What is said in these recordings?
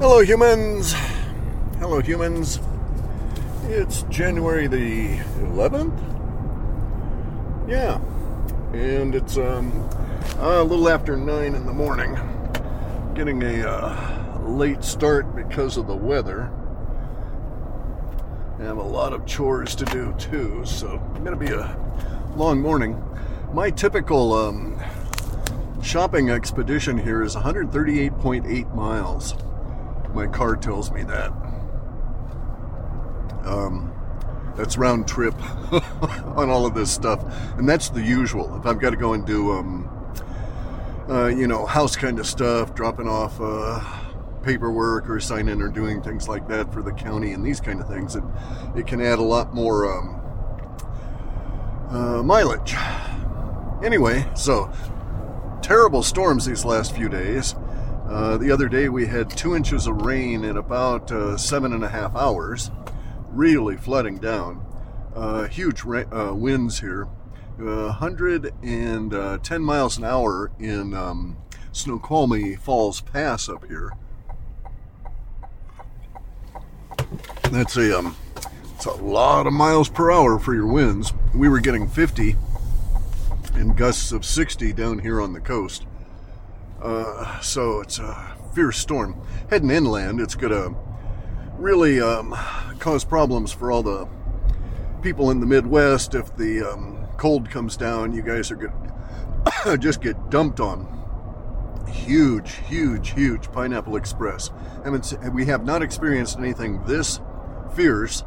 Hello, humans. Hello, humans. It's January the 11th. Yeah, and it's um a little after nine in the morning. Getting a uh, late start because of the weather. I have a lot of chores to do too, so it's gonna be a long morning. My typical um, shopping expedition here is 138.8 miles. My car tells me that. Um, that's round trip on all of this stuff, and that's the usual. If I've got to go and do, um, uh, you know, house kind of stuff, dropping off uh, paperwork or signing or doing things like that for the county and these kind of things, it, it can add a lot more um, uh, mileage. Anyway, so terrible storms these last few days. Uh, the other day we had two inches of rain in about uh, seven and a half hours, really flooding down. Uh, huge ra- uh, winds here, 110 uh, miles an hour in um, Snoqualmie Falls Pass up here. That's a um, it's a lot of miles per hour for your winds. We were getting 50 and gusts of 60 down here on the coast. Uh, so it's a fierce storm. Heading inland, it's going to really um, cause problems for all the people in the Midwest. If the um, cold comes down, you guys are going to just get dumped on. Huge, huge, huge Pineapple Express. Mean, we have not experienced anything this fierce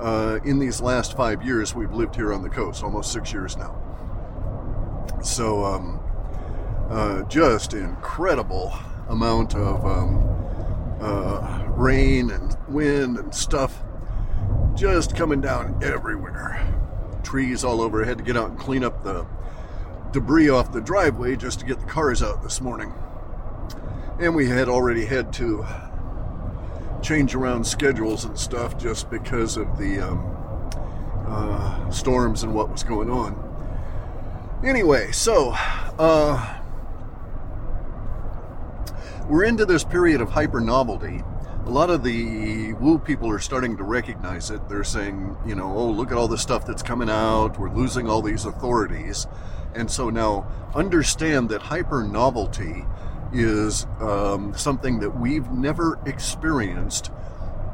uh, in these last five years we've lived here on the coast, almost six years now. So, um, uh, just incredible amount of um, uh, rain and wind and stuff just coming down everywhere. Trees all over. I had to get out and clean up the debris off the driveway just to get the cars out this morning. And we had already had to change around schedules and stuff just because of the um, uh, storms and what was going on. Anyway, so uh, we're into this period of hyper novelty. A lot of the woo people are starting to recognize it. They're saying, you know, oh, look at all the stuff that's coming out. We're losing all these authorities. And so now understand that hyper novelty is um, something that we've never experienced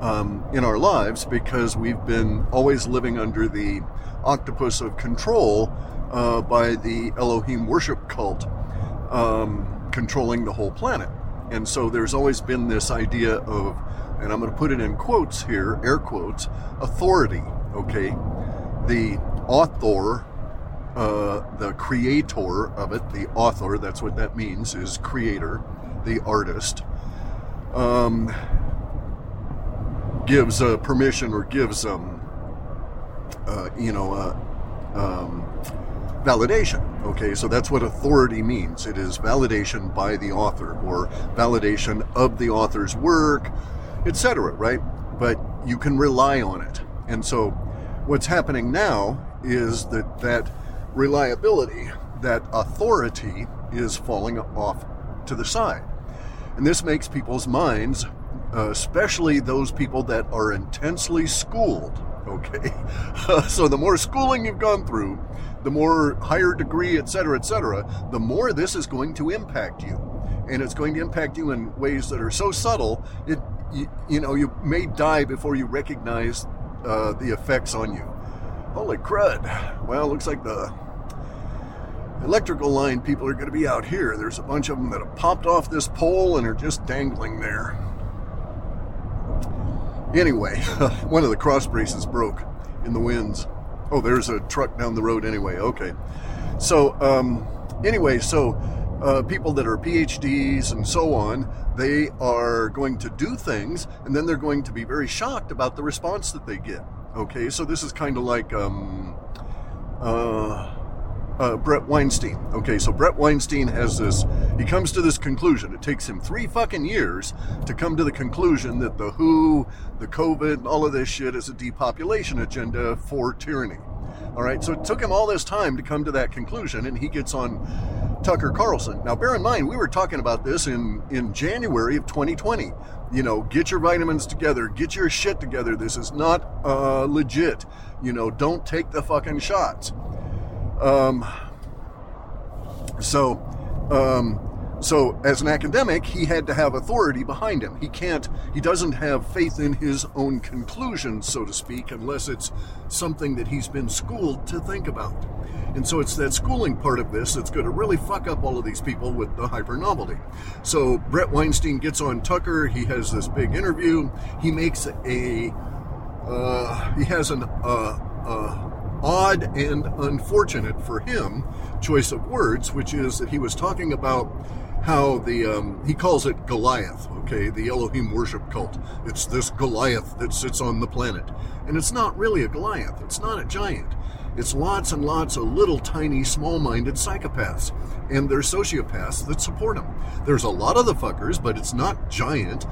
um, in our lives because we've been always living under the octopus of control uh, by the Elohim worship cult um, controlling the whole planet. And so there's always been this idea of, and I'm going to put it in quotes here, air quotes, authority, okay? The author, uh, the creator of it, the author, that's what that means, is creator, the artist, um, gives uh, permission or gives, um, uh, you know, uh, um, validation. Okay, so that's what authority means. It is validation by the author or validation of the author's work, etc., right? But you can rely on it. And so what's happening now is that that reliability, that authority is falling off to the side. And this makes people's minds, uh, especially those people that are intensely schooled, okay? so the more schooling you've gone through, the more higher degree, et cetera, et cetera, the more this is going to impact you. And it's going to impact you in ways that are so subtle, it you, you know, you may die before you recognize uh, the effects on you. Holy crud. Well, looks like the electrical line people are going to be out here. There's a bunch of them that have popped off this pole and are just dangling there. Anyway, one of the cross braces broke in the winds. Oh, there's a truck down the road anyway. Okay. So, um, anyway, so uh, people that are PhDs and so on, they are going to do things and then they're going to be very shocked about the response that they get. Okay, so this is kind of like um, uh, uh, Bret Weinstein. Okay, so Bret Weinstein has this, he comes to this conclusion. It takes him three fucking years to come to the conclusion that the WHO, the COVID, all of this shit is a depopulation agenda for tyranny. All right, so it took him all this time to come to that conclusion, and he gets on Tucker Carlson. Now, bear in mind, we were talking about this in, in January of 2020. You know, get your vitamins together, get your shit together. This is not uh, legit. You know, don't take the fucking shots. Um, so, um, so, as an academic, he had to have authority behind him. He can't, he doesn't have faith in his own conclusions, so to speak, unless it's something that he's been schooled to think about. And so it's that schooling part of this that's going to really fuck up all of these people with the hyper novelty. So Bret Weinstein gets on Tucker. He has this big interview. He makes a, uh, he has an, uh, uh, odd and unfortunate for him choice of words, which is that he was talking about how the um, he calls it Goliath, okay, the Elohim worship cult. It's this Goliath that sits on the planet, and it's not really a Goliath. It's not a giant. It's lots and lots of little tiny, small-minded psychopaths, and they're sociopaths that support him. There's a lot of the fuckers, but it's not giant.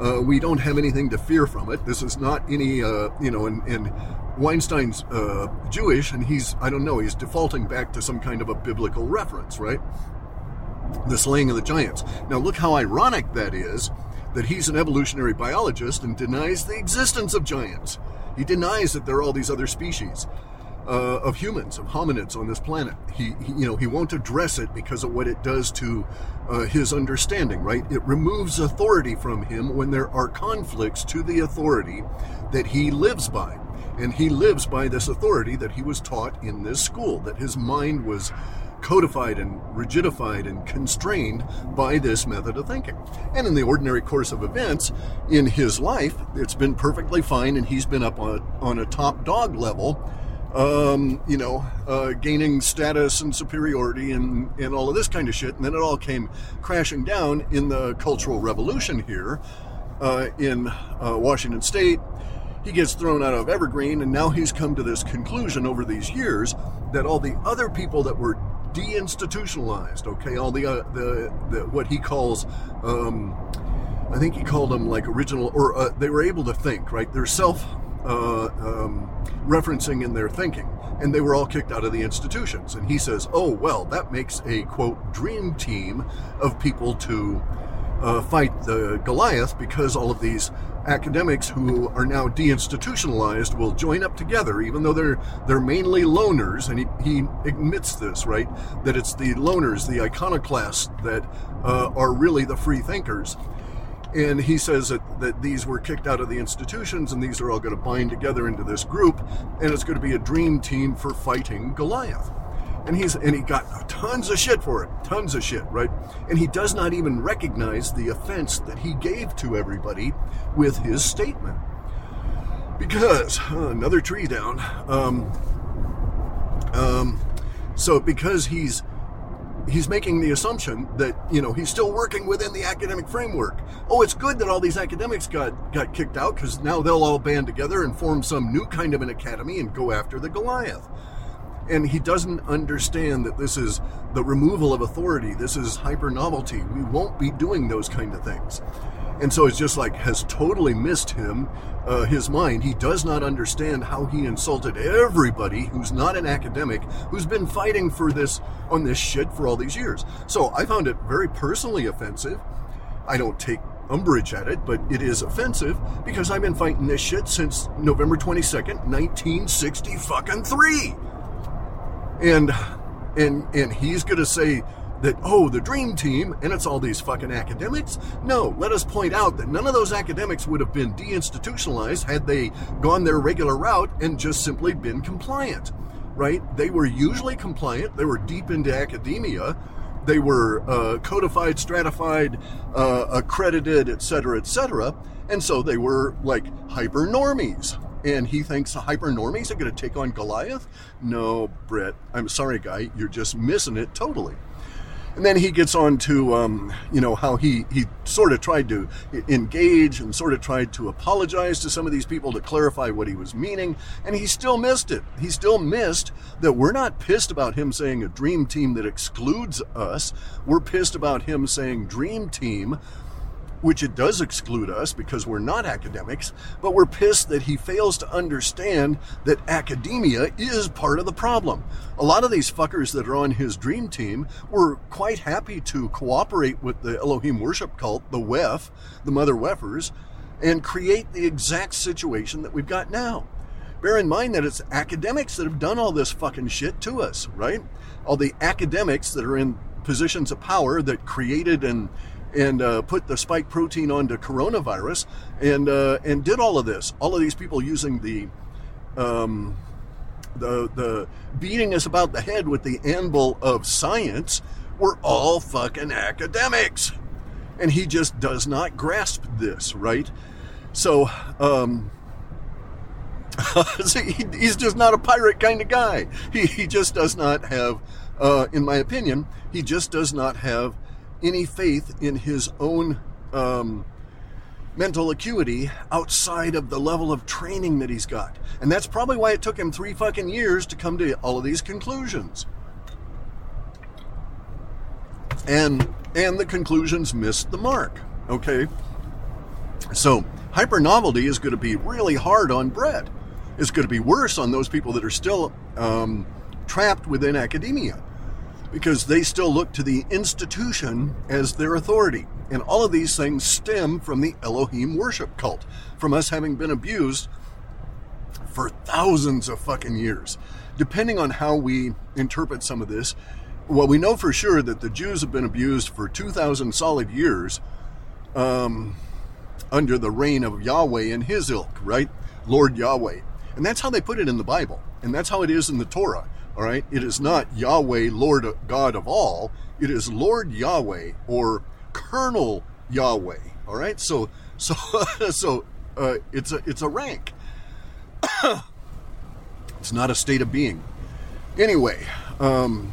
Uh, we don't have anything to fear from it. This is not any, uh, you know, and, and Weinstein's uh, Jewish, and he's, I don't know, he's defaulting back to some kind of a biblical reference, right? the slaying of the giants. Now, look how ironic that is that he's an evolutionary biologist and denies the existence of giants. He denies that there are all these other species uh, of humans, of hominids on this planet. He, he, you know, he won't address it because of what it does to uh, his understanding. Right? It removes authority from him when there are conflicts to the authority that he lives by. And he lives by this authority that he was taught in this school, that his mind was codified and rigidified and constrained by this method of thinking. And in the ordinary course of events in his life, it's been perfectly fine, and he's been up on, on a top dog level. Um, you know, uh, gaining status and superiority and, and all of this kind of shit. And then it all came crashing down in the Cultural Revolution here uh, in uh, Washington State. He gets thrown out of Evergreen, and now he's come to this conclusion over these years that all the other people that were deinstitutionalized. Okay, all the uh, the, the what he calls. Um, I think he called them like original, or uh, they were able to think, right? They're self uh, um, referencing in their thinking, and they were all kicked out of the institutions. And he says, oh, well, that makes a quote dream team of people to uh, fight the Goliath because all of these academics who are now deinstitutionalized will join up together, even though they're they're mainly loners, and he, he admits this, right? That it's the loners, the iconoclasts, that uh, are really the free thinkers. And he says that, that these were kicked out of the institutions, and these are all going to bind together into this group, and it's going to be a dream team for fighting Goliath and he's and he got tons of shit for it tons of shit right? And he does not even recognize the offense that he gave to everybody with his statement. Because uh, another tree down um, um, so because he's he's making the assumption that you know he's still working within the academic framework. Oh it's good that all these academics got got kicked out because now they'll all band together and form some new kind of an academy and go after the goliath and he doesn't understand that this is the removal of authority. This is hyper novelty. We won't be doing those kind of things. And so it's just like has totally missed him uh, his mind. He does not understand how he insulted everybody who's not an academic who's been fighting for this on this shit for all these years. So i found it very personally offensive. I don't take umbrage at it, but it is offensive because I've been fighting this shit since November 22nd, 1960 fucking 3 and and and he's going to say that oh the dream team and it's all these fucking academics? No let us point out that none of those academics would have been deinstitutionalized had they gone their regular route and just simply been compliant right? They were usually compliant. They were deep into academia. They were uh, codified stratified uh, accredited etc etc and so they were like hyper normies and he thinks the hyper normies are going to take on Goliath. No, Bret, I'm sorry, guy, you're just missing it totally. And then he gets on to, um, you know, how he, he sort of tried to engage and sort of tried to apologize to some of these people to clarify what he was meaning, and he still missed it. He still missed that we're not pissed about him saying a dream team that excludes us. We're pissed about him saying dream team which it does exclude us because we're not academics, but we're pissed that he fails to understand that academia is part of the problem. A lot of these fuckers that are on his dream team were quite happy to cooperate with the Elohim worship cult, the WEF, the Mother Wefers, and create the exact situation that we've got now. Bear in mind that it's academics that have done all this fucking shit to us, right? All the academics that are in positions of power that created and and uh, put the spike protein onto coronavirus and uh, and did all of this. All of these people using the um, the the beating us about the head with the anvil of science were all fucking academics, and he just does not grasp this, right? So. Um, he's just not a pirate kind of guy. He, he just does not have, uh, in my opinion, he just does not have any faith in his own um, mental acuity outside of the level of training that he's got. And that's probably why it took him three fucking years to come to all of these conclusions. And and the conclusions missed the mark. Okay. So hyper novelty is going to be really hard on Bret. It's going to be worse on those people that are still um, trapped within academia because they still look to the institution as their authority. And all of these things stem from the Elohim worship cult, from us having been abused for thousands of fucking years. Depending on how we interpret some of this, well, we know for sure that the Jews have been abused for 2,000 solid years um, under the reign of Yahweh and his ilk, right? Lord Yahweh. And that's how they put it in the Bible. And that's how it is in the Torah. All right. It is not Yahweh, Lord God of all. It is Lord Yahweh or Colonel Yahweh. All right. So, so, so, uh, it's a, it's a rank. it's not a state of being. Anyway, um,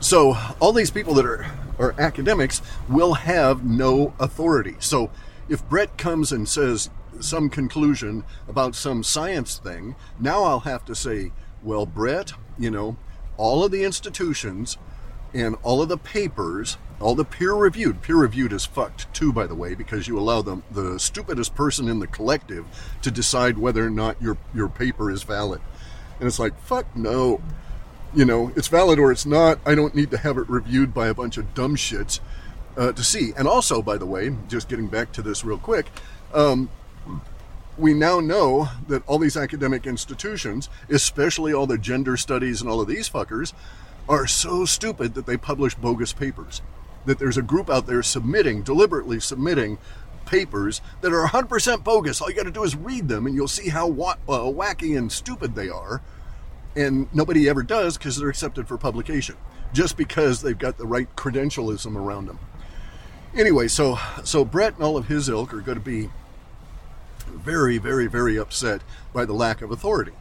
so all these people that are, are academics will have no authority. So if Bret comes and says some conclusion about some science thing, now I'll have to say, well, Bret, you know, all of the institutions and all of the papers, all the peer reviewed, peer reviewed is fucked too, by the way, because you allow the, the stupidest person in the collective to decide whether or not your, your paper is valid. And it's like, fuck no. You know, it's valid or it's not. I don't need to have it reviewed by a bunch of dumb shits uh, to see. And also, by the way, just getting back to this real quick, um, we now know that all these academic institutions, especially all the gender studies and all of these fuckers, are so stupid that they publish bogus papers. That there's a group out there submitting, deliberately submitting papers that are 100% bogus. All you got to do is read them and you'll see how wa- uh, wacky and stupid they are. And nobody ever does because they're accepted for publication, just because they've got the right credentialism around them. Anyway, so so Bret and all of his ilk are going to be very, very, very upset by the lack of authority.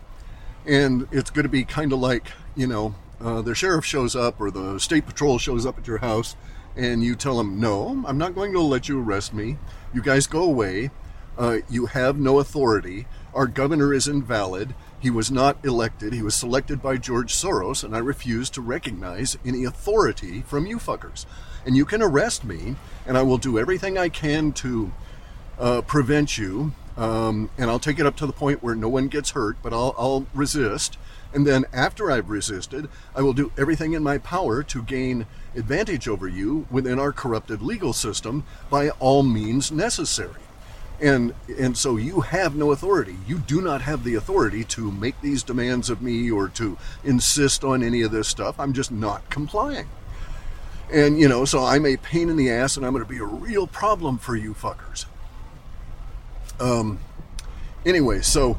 And it's going to be kind of like, you know, uh, the sheriff shows up or the state patrol shows up at your house and you tell them, no, I'm not going to let you arrest me. You guys go away. Uh, you have no authority. Our governor is invalid. He was not elected. He was selected by George Soros, and I refuse to recognize any authority from you fuckers. And you can arrest me, and I will do everything I can to uh, prevent you um, and I'll take it up to the point where no one gets hurt, but I'll, I'll resist. And then after I've resisted, I will do everything in my power to gain advantage over you within our corrupted legal system by all means necessary. And and so you have no authority. You do not have the authority to make these demands of me or to insist on any of this stuff. I'm just not complying. And you know, so I'm a pain in the ass and I'm going to be a real problem for you fuckers. Um, anyway, so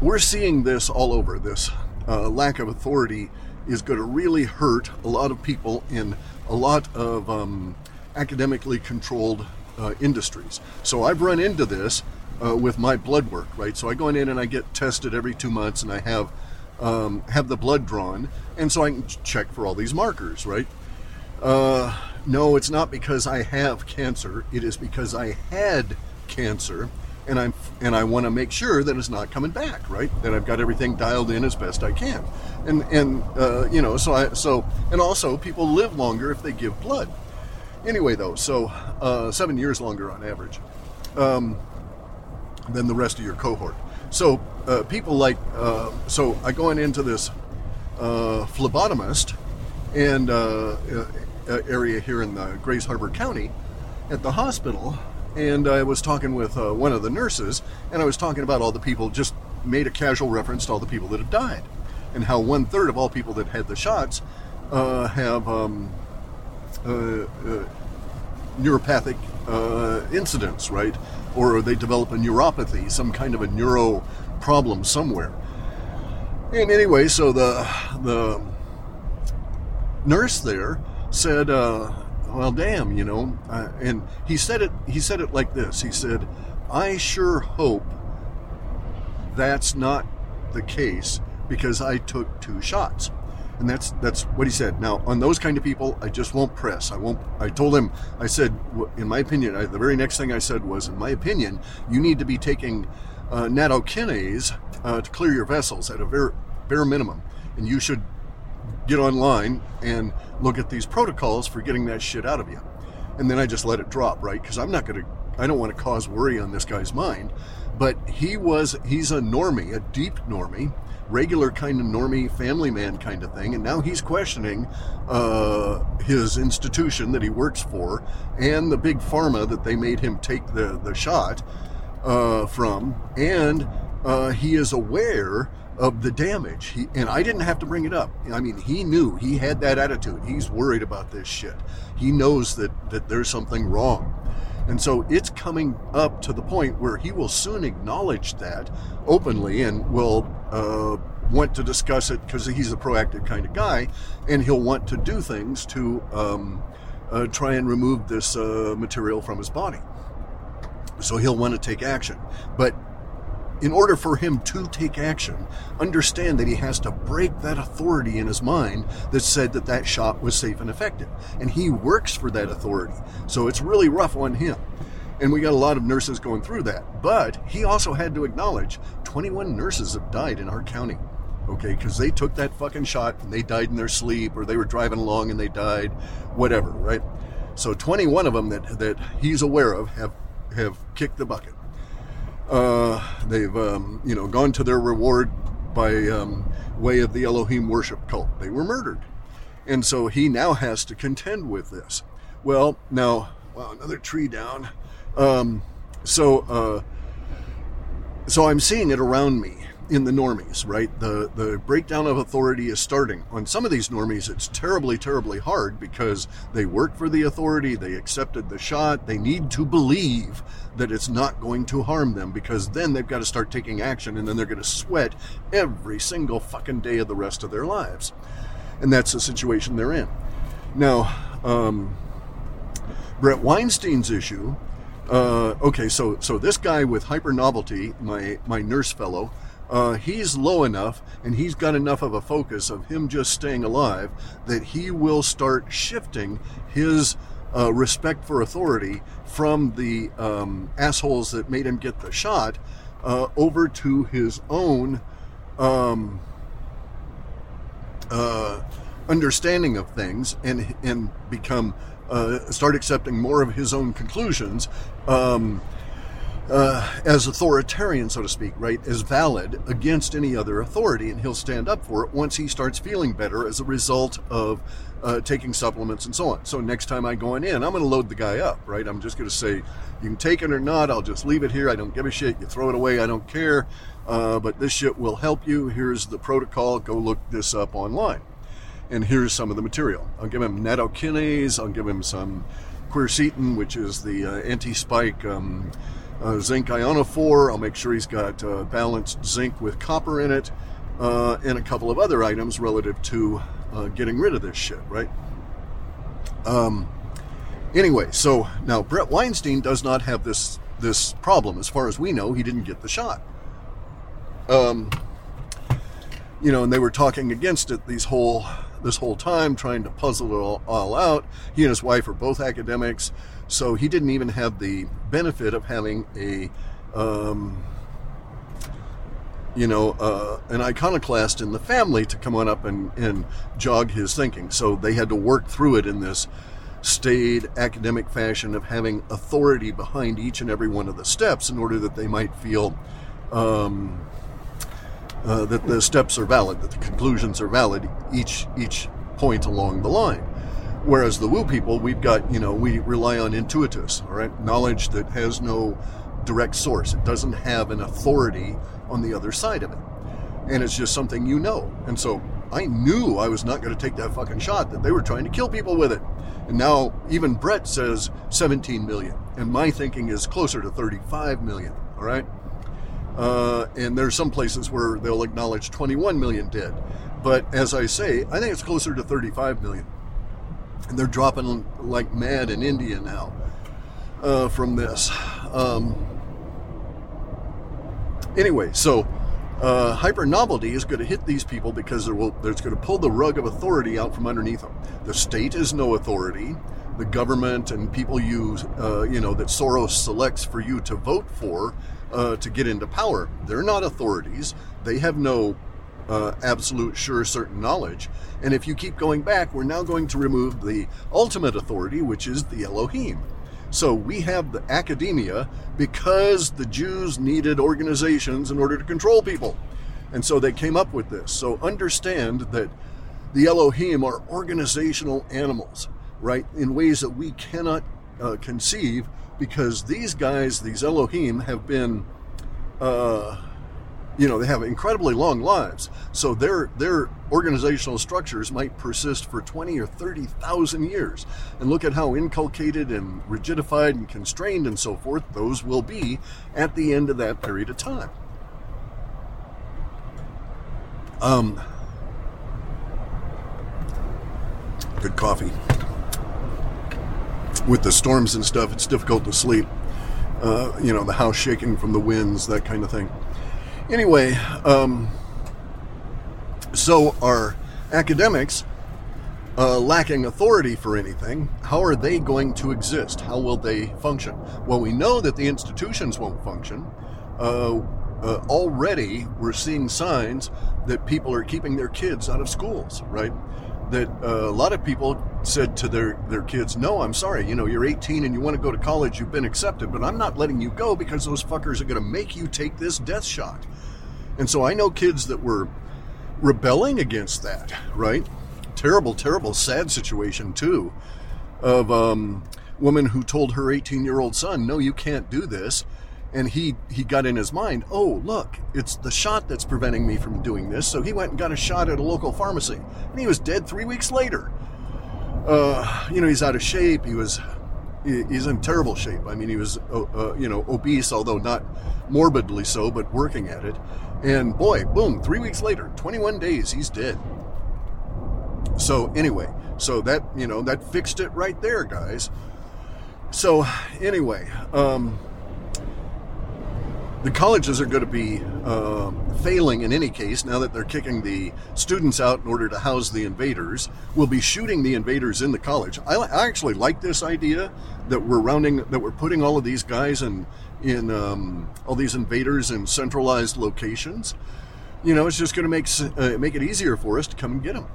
we're seeing this all over. This uh, lack of authority is going to really hurt a lot of people in a lot of um, academically controlled uh, industries. So I've run into this uh, with my blood work, right? So I go in and I get tested every two months, and I have um, have the blood drawn, and so I can check for all these markers, right? Uh, no, it's not because I have cancer. It is because I had cancer and I'm and I want to make sure that it's not coming back, right? That I've got everything dialed in as best I can, and and uh, you know, so I so and also people live longer if they give blood, Anyway, though, so uh, seven years longer on average um, than the rest of your cohort. So uh, people like, uh, so I go on into this uh, phlebotomist and uh, area here in the Grays Harbor County at the hospital, and I was talking with uh, one of the nurses, and I was talking about all the people, just made a casual reference to all the people that have died, and how one third of all people that had the shots uh, have um, uh, uh, neuropathic uh, incidents, right? Or they develop a neuropathy, some kind of a neuro problem somewhere. And anyway, so the the nurse there said, uh, "Well, damn, you know," uh, and he said it. He said it like this. He said, "I sure hope that's not the case because I took two shots." And that's that's what he said. Now, on those kind of people, I just won't press. I won't. I told him. I said, in my opinion, I, the very next thing I said was, in my opinion, you need to be taking uh, nattokinase uh, to clear your vessels at a bare, bare minimum, and you should get online and look at these protocols for getting that shit out of you. And then I just let it drop, right? Because I'm not going to, I don't want to cause worry on this guy's mind. But he was, he's a normie, a deep normie, regular kind of normie, family man kind of thing. And now he's questioning uh, his institution that he works for and the big pharma that they made him take the, the shot uh, from. And uh, he is aware of the damage. He, and I didn't have to bring it up. I mean, he knew he had that attitude. He's worried about this shit. He knows that, that there's something wrong. And so it's coming up to the point where he will soon acknowledge that openly and will uh, want to discuss it because he's a proactive kind of guy and he'll want to do things to um, uh, try and remove this uh, material from his body. So he'll want to take action. But in order for him to take action, understand that he has to break that authority in his mind that said that that shot was safe and effective. And he works for that authority. So it's really rough on him. And we got a lot of nurses going through that. But he also had to acknowledge 21 nurses have died in our county. Okay, because they took that fucking shot and they died in their sleep or they were driving along and they died, whatever, right? So 21 of them that, that he's aware of have, have kicked the bucket. Uh, they've, um, you know, gone to their reward by um, way of the Elohim worship cult. They were murdered. And so he now has to contend with this. Well, now, wow, another tree down. Um, so, uh, so I'm seeing it around me in the normies, right? The the breakdown of authority is starting. On some of these normies, it's terribly, terribly hard because they work for the authority, they accepted the shot, they need to believe that it's not going to harm them because then they've got to start taking action and then they're going to sweat every single fucking day of the rest of their lives. And that's the situation they're in. Now, um, Bret Weinstein's issue. Uh, okay, so so this guy with hyper novelty, my my nurse fellow, uh, he's low enough and he's got enough of a focus of him just staying alive that he will start shifting his uh, respect for authority from the um, assholes that made him get the shot uh, over to his own um, uh, understanding of things and and become uh, start accepting more of his own conclusions. Um, uh, as authoritarian, so to speak, right, as valid against any other authority, and he'll stand up for it once he starts feeling better as a result of uh, taking supplements and so on. So next time I go in, I'm going to load the guy up, right? I'm just going to say, you can take it or not. I'll just leave it here. I don't give a shit. You throw it away. I don't care. Uh, but this shit will help you. Here's the protocol. Go look this up online. And here's some of the material. I'll give him nattokinase. I'll give him some quercetin, which is the uh, anti-spike. Um, uh, zinc ionophore. I'll make sure he's got uh, balanced zinc with copper in it, uh, and a couple of other items relative to uh, getting rid of this shit, right? Um, anyway, so now Bret Weinstein does not have this this problem, as far as we know. He didn't get the shot. Um, you know, and they were talking against it these whole this whole time, trying to puzzle it all, all out. He and his wife are both academics. So he didn't even have the benefit of having a, um, you know, uh, an iconoclast in the family to come on up and, and jog his thinking. So they had to work through it in this staid academic fashion of having authority behind each and every one of the steps in order that they might feel um, uh, that the steps are valid, that the conclusions are valid each each point along the line. Whereas the woo people, we've got you know we rely on intuitus, all right, knowledge that has no direct source. It doesn't have an authority on the other side of it, and it's just something you know. And so I knew I was not going to take that fucking shot. That they were trying to kill people with it. And now even Bret says 17 million, and my thinking is closer to 35 million. All right. Uh, and there's some places where they'll acknowledge 21 million dead. But as I say, I think it's closer to 35 million. And they're dropping like mad in India now uh, from this. Um, anyway, so uh, hyper novelty is going to hit these people because will, it's going to pull the rug of authority out from underneath them. The state is no authority. The government and people you uh, you know, that Soros selects for you to vote for uh, to get into power. They're not authorities. They have no uh, absolute, sure, certain knowledge. And if you keep going back, we're now going to remove the ultimate authority, which is the Elohim. So we have the academia because the Jews needed organizations in order to control people. And so they came up with this. So understand that the Elohim are organizational animals, right? In ways that we cannot uh, conceive because these guys, these Elohim, have been, uh, you know, they have incredibly long lives. So their their organizational structures might persist for twenty or thirty thousand years. And look at how inculcated and rigidified and constrained and so forth those will be at the end of that period of time. Um, good coffee with the storms and stuff, it's difficult to sleep. Uh, you know, the house shaking from the winds, that kind of thing. Anyway, um, so our academics, uh, lacking authority for anything, how are they going to exist? How will they function? Well, we know that the institutions won't function. Uh, uh, already, we're seeing signs that people are keeping their kids out of schools, right? that uh, a lot of people said to their, their kids, No, I'm sorry, you know, you're 18 and you want to go to college, you've been accepted, but I'm not letting you go because those fuckers are going to make you take this death shot. And so I know kids that were rebelling against that, right? Terrible, terrible, sad situation, too, of um, woman who told her 18 year old son, No, you can't do this and he he got in his mind oh look it's the shot that's preventing me from doing this so he went and got a shot at a local pharmacy and he was dead three weeks later uh, you know he's out of shape. He was he's in terrible shape. I mean he was uh, uh, you know obese although not morbidly so but working at it. And boy boom three weeks later 21 days he's dead. So anyway so that you know that fixed it right there guys. So anyway um, the colleges are going to be uh, failing in any case now that they're kicking the students out in order to house the invaders. We'll be shooting the invaders in the college. I, I actually like this idea that we're rounding, that we're putting all of these guys in in um, all these invaders in centralized locations. You know, it's just going to make uh, make it easier for us to come and get them.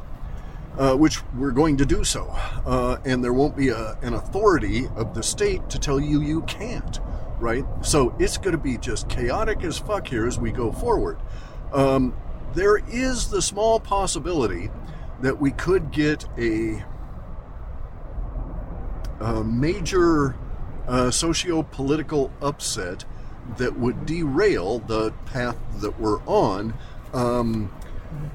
Uh, which we're going to do so. Uh, and there won't be a, an authority of the state to tell you you can't right? So it's going to be just chaotic as fuck here as we go forward. Um, there is the small possibility that we could get a, a major uh, socio political upset that would derail the path that we're on um,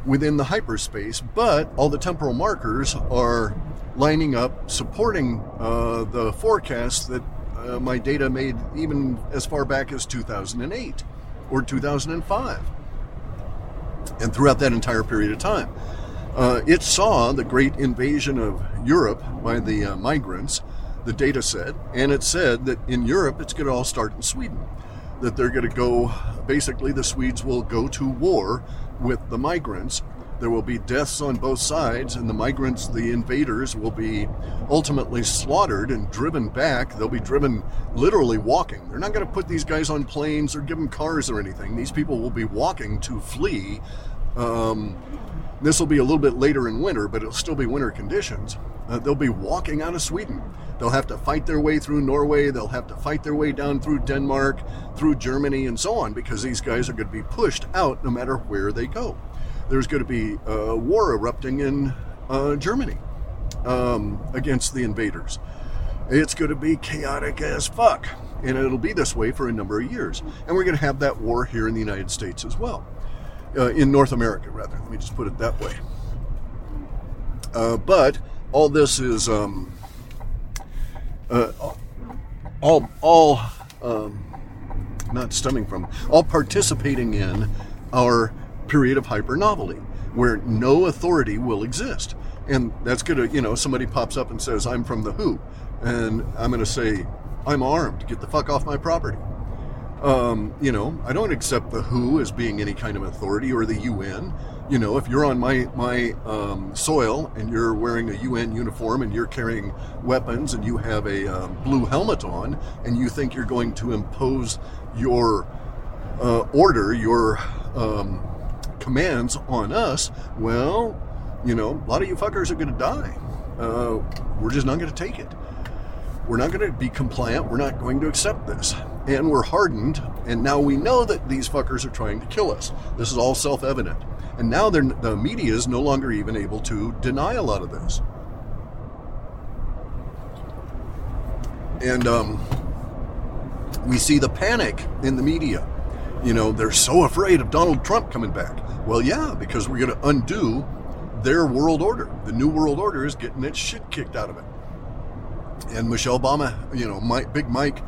within the hyperspace, but all the temporal markers are lining up supporting uh, the forecast that uh, my data made even as far back as 2008 or 2005. And throughout that entire period of time, uh, it saw the great invasion of Europe by the uh, migrants, the data said, and it said that in Europe it's going to all start in Sweden. That they're going to go, basically, the Swedes will go to war with the migrants there will be deaths on both sides, and the migrants, the invaders, will be ultimately slaughtered and driven back. They'll be driven literally walking. They're not going to put these guys on planes or give them cars or anything. These people will be walking to flee Um, this will be a little bit later in winter, but it'll still be winter conditions. Uh, they'll be walking out of Sweden. They'll have to fight their way through Norway. They'll have to fight their way down through Denmark, through Germany, and so on, because these guys are going to be pushed out no matter where they go. There's going to be a war erupting in uh, Germany um, against the invaders. It's going to be chaotic as fuck. And it'll be this way for a number of years. And we're going to have that war here in the United States as well. Uh, in North America, rather. Let me just put it that way. Uh, but all this is um, uh, all all um, not stemming from all participating in our period of hyper novelty where no authority will exist. And that's gonna you know somebody pops up and says i'm from the who and i'm gonna say i'm armed. Get the fuck off my property. Um, you know i don't accept the who as being any kind of authority or the un you know, if you're on my my um, soil and you're wearing a UN uniform and you're carrying weapons and you have a um, blue helmet on and you think you're going to impose your uh, order, your um, commands on us, well, you know, a lot of you fuckers are going to die. Uh, we're just not going to take it. We're not going to be compliant. We're not going to accept this. And we're hardened, and now we know that these fuckers are trying to kill us. This is all self evident. And now the media is no longer even able to deny a lot of this. And um, we see the panic in the media. You know, they're so afraid of Donald Trump coming back. Well, yeah, because we're going to undo their world order. The new world order is getting its shit kicked out of it. And Michelle Obama, you know, Mike, Big Mike,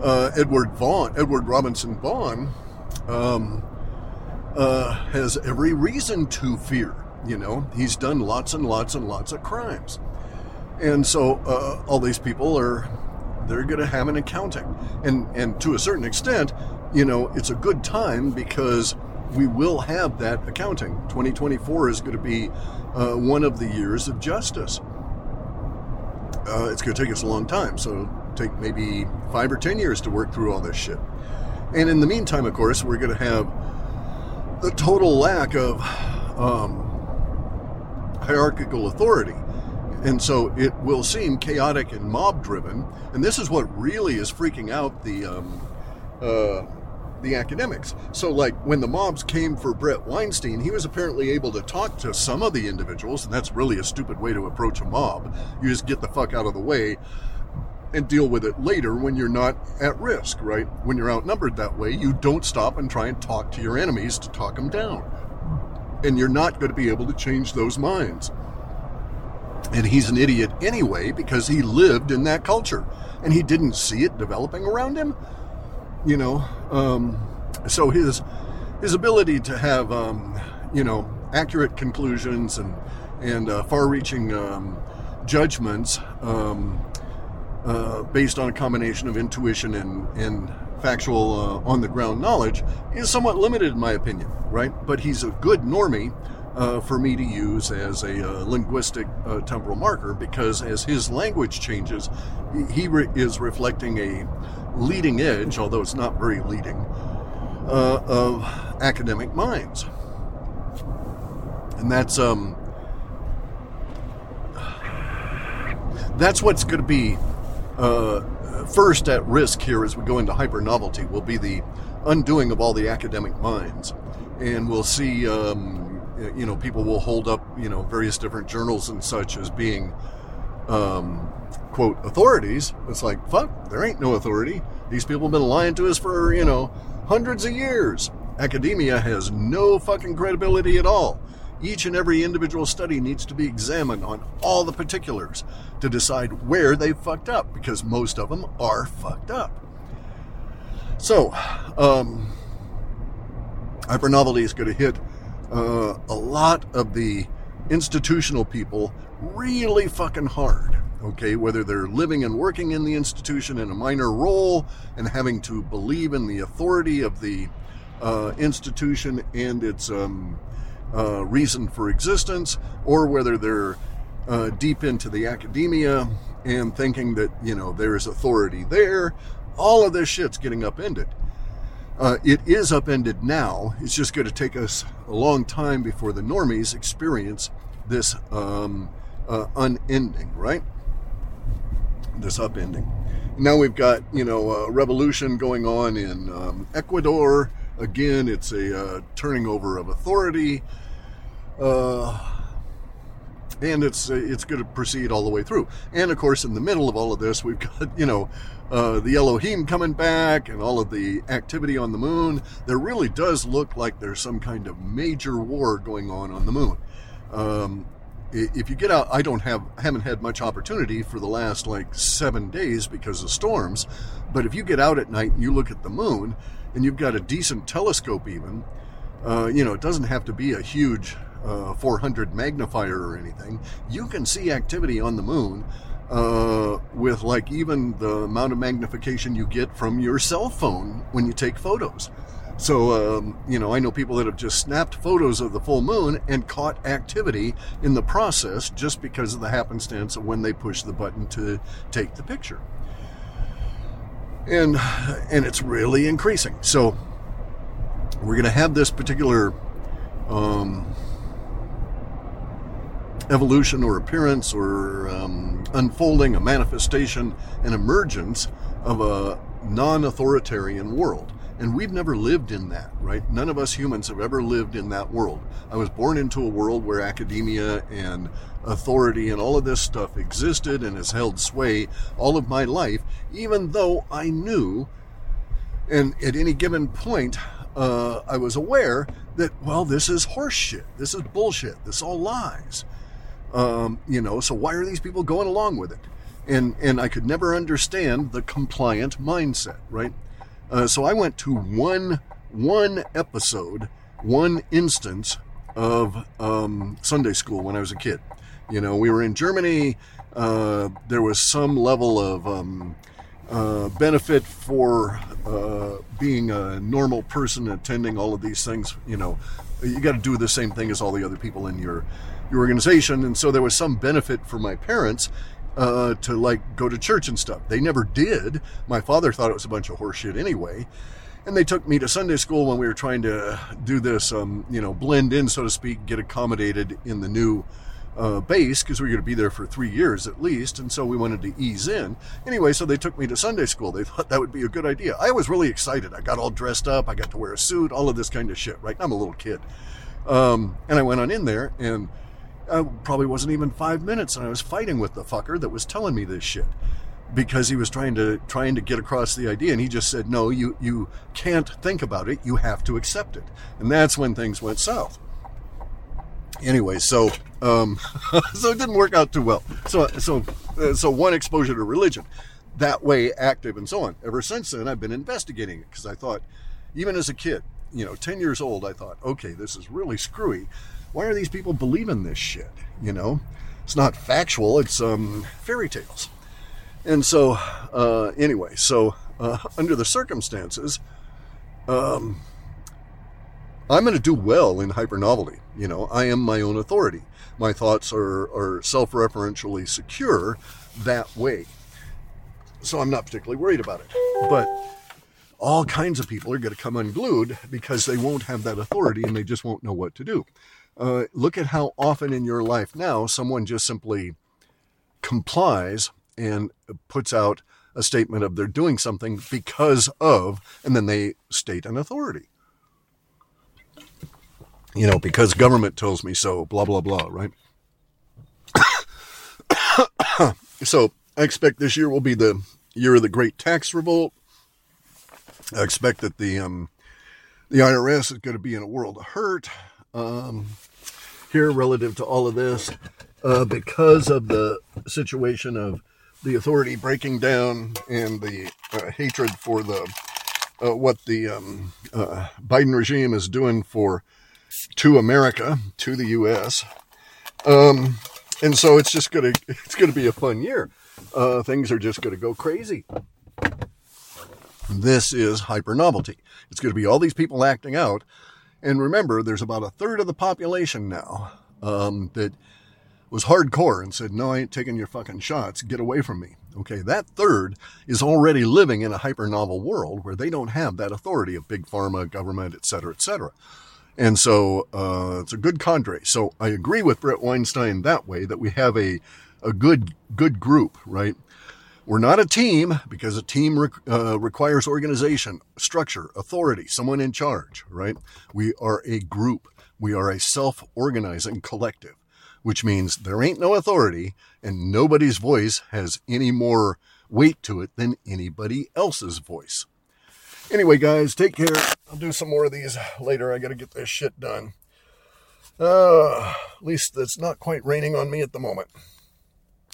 uh, Edward Vaughn, Edward Robinson Vaughn, um, uh, has every reason to fear. You know, he's done lots and lots and lots of crimes. And so uh, all these people are, they're going to have an accounting. And, and to a certain extent, you know, it's a good time because we will have that accounting. 2024 is going to be uh, one of the years of justice. Uh, it's going to take us a long time, so take maybe five or ten years to work through all this shit. And in the meantime, of course, we're going to have the total lack of um, hierarchical authority. And so it will seem chaotic and mob driven. And this is what really is freaking out the, um, uh, the academics. So, like when the mobs came for Bret Weinstein, he was apparently able to talk to some of the individuals, and that's really a stupid way to approach a mob. You just get the fuck out of the way and deal with it later when you're not at risk, right? When you're outnumbered that way, you don't stop and try and talk to your enemies to talk them down. And you're not going to be able to change those minds. And he's an idiot anyway because he lived in that culture and he didn't see it developing around him. You know, um, so his his ability to have um, you know accurate conclusions and and uh, far-reaching um, judgments um, uh, based on a combination of intuition and, and factual uh, on the ground knowledge is somewhat limited in my opinion, right? But he's a good normie uh, for me to use as a uh, linguistic uh, temporal marker because as his language changes, he re- is reflecting a leading edge, although it's not very leading, uh, of academic minds. And that's um, that's what's going to be uh, first at risk here as we go into hyper novelty will be the undoing of all the academic minds. And we'll see, um, you know, people will hold up, you know, various different journals and such as being, um, quote, authorities. It's like, fuck, there ain't no authority. These people have been lying to us for, you know, hundreds of years. Academia has no fucking credibility at all. Each and every individual study needs to be examined on all the particulars to decide where they fucked up because most of them are fucked up. So, um, hypernovelty is going to hit uh, a lot of the institutional people really fucking hard. Okay, whether they're living and working in the institution in a minor role and having to believe in the authority of the uh, institution and its um, uh, reason for existence, or whether they're uh, deep into the academia and thinking that you know there is authority there. All of this shit's getting upended. Uh, it is upended now. It's just going to take us a long time before the normies experience this um, uh, unending, right? This upending. Now we've got, you know, a revolution going on in um, Ecuador. Again, it's a uh, turning over of authority. Uh, and it's it's going to proceed all the way through. And of course, in the middle of all of this, we've got you know uh, the Elohim coming back and all of the activity on the moon. There really does look like there's some kind of major war going on on the moon. Um, if you get out, I don't have haven't had much opportunity for the last like seven days because of storms. But if you get out at night and you look at the moon, and you've got a decent telescope, even, uh, you know, it doesn't have to be a huge uh, 400 magnifier or anything. You can see activity on the moon uh, with like even the amount of magnification you get from your cell phone when you take photos. So, um, you know, I know people that have just snapped photos of the full moon and caught activity in the process just because of the happenstance of when they push the button to take the picture. And and it's really increasing. So we're going to have this particular um, evolution or appearance or um, unfolding, a manifestation, an emergence of a non authoritarian world. And we've never lived in that, right? None of us humans have ever lived in that world. I was born into a world where academia and authority and all of this stuff existed and has held sway all of my life, even though I knew, and at any given point, uh, I was aware that, well, this is horseshit. This is bullshit. This all lies. Um, you know, so why are these people going along with it? And and I could never understand the compliant mindset, right? Uh, so I went to one one episode, one instance of um, Sunday school when I was a kid. You know, we were in Germany. Uh, there was some level of um, uh, benefit for uh, being a normal person attending all of these things. You know, you got to do the same thing as all the other people in your your organization, and so there was some benefit for my parents uh, to like go to church and stuff. They never did. My father thought it was a bunch of horseshit anyway. And they took me to Sunday school when we were trying to do this, um, you know, blend in, so to speak, get accommodated in the new uh, base because we were going to be there for three years at least. And so we wanted to ease in. Anyway, so they took me to Sunday school. They thought that would be a good idea. I was really excited. I got all dressed up. I got to wear a suit, all of this kind of shit, right? I'm a little kid. Um, and I went on in there and I probably wasn't even five minutes, and I was fighting with the fucker that was telling me this shit because he was trying to trying to get across the idea, and he just said, "No, you you can't think about it. You have to accept it." And that's when things went south. Anyway, so um, so it didn't work out too well. So so uh, so one exposure to religion, that way active and so on. Ever since then, I've been investigating it because I thought, even as a kid, you know, ten years old, I thought, okay, this is really screwy why are these people believing this shit? You know, it's not factual, it's um, fairy tales. And so, uh, anyway, so uh, under the circumstances, um, I'm going to do well in hypernovelty. You know, I am my own authority. My thoughts are, are self referentially secure that way. So I'm not particularly worried about it. But all kinds of people are going to come unglued because they won't have that authority and they just won't know what to do. Uh, look at how often in your life now someone just simply complies and puts out a statement of they're doing something because of, and then they state an authority. You know, because government tells me so, blah, blah, blah, right? so I expect this year will be the year of the great tax revolt. I expect that the um, the IRS is going to be in a world of hurt um, here relative to all of this uh, because of the situation of the authority breaking down and the uh, hatred for the uh, what the um, uh, Biden regime is doing for to America, to the U.S. Um, and so it's just gonna it's gonna be a fun year. Uh, things are just gonna go crazy. This is hyper novelty. It's to be all these people acting out and remember, there's about a third of the population now um, that was hardcore and said, No, I ain't taking your fucking shots. Get away from me. Okay, that third is already living in a hyper novel world where they don't have that authority of big pharma, government, et cetera, et cetera. And so uh, it's a good cadre. So I agree with Bret Weinstein that way that we have a, a good good group, right? We're not a team because a team re- uh, requires organization, structure, authority, someone in charge, right? We are a group. We are a self organizing collective, which means there ain't no authority and nobody's voice has any more weight to it than anybody else's voice. Anyway, guys, take care. I'll do some more of these later. I got to get this shit done. Uh, at least it's not quite raining on me at the moment.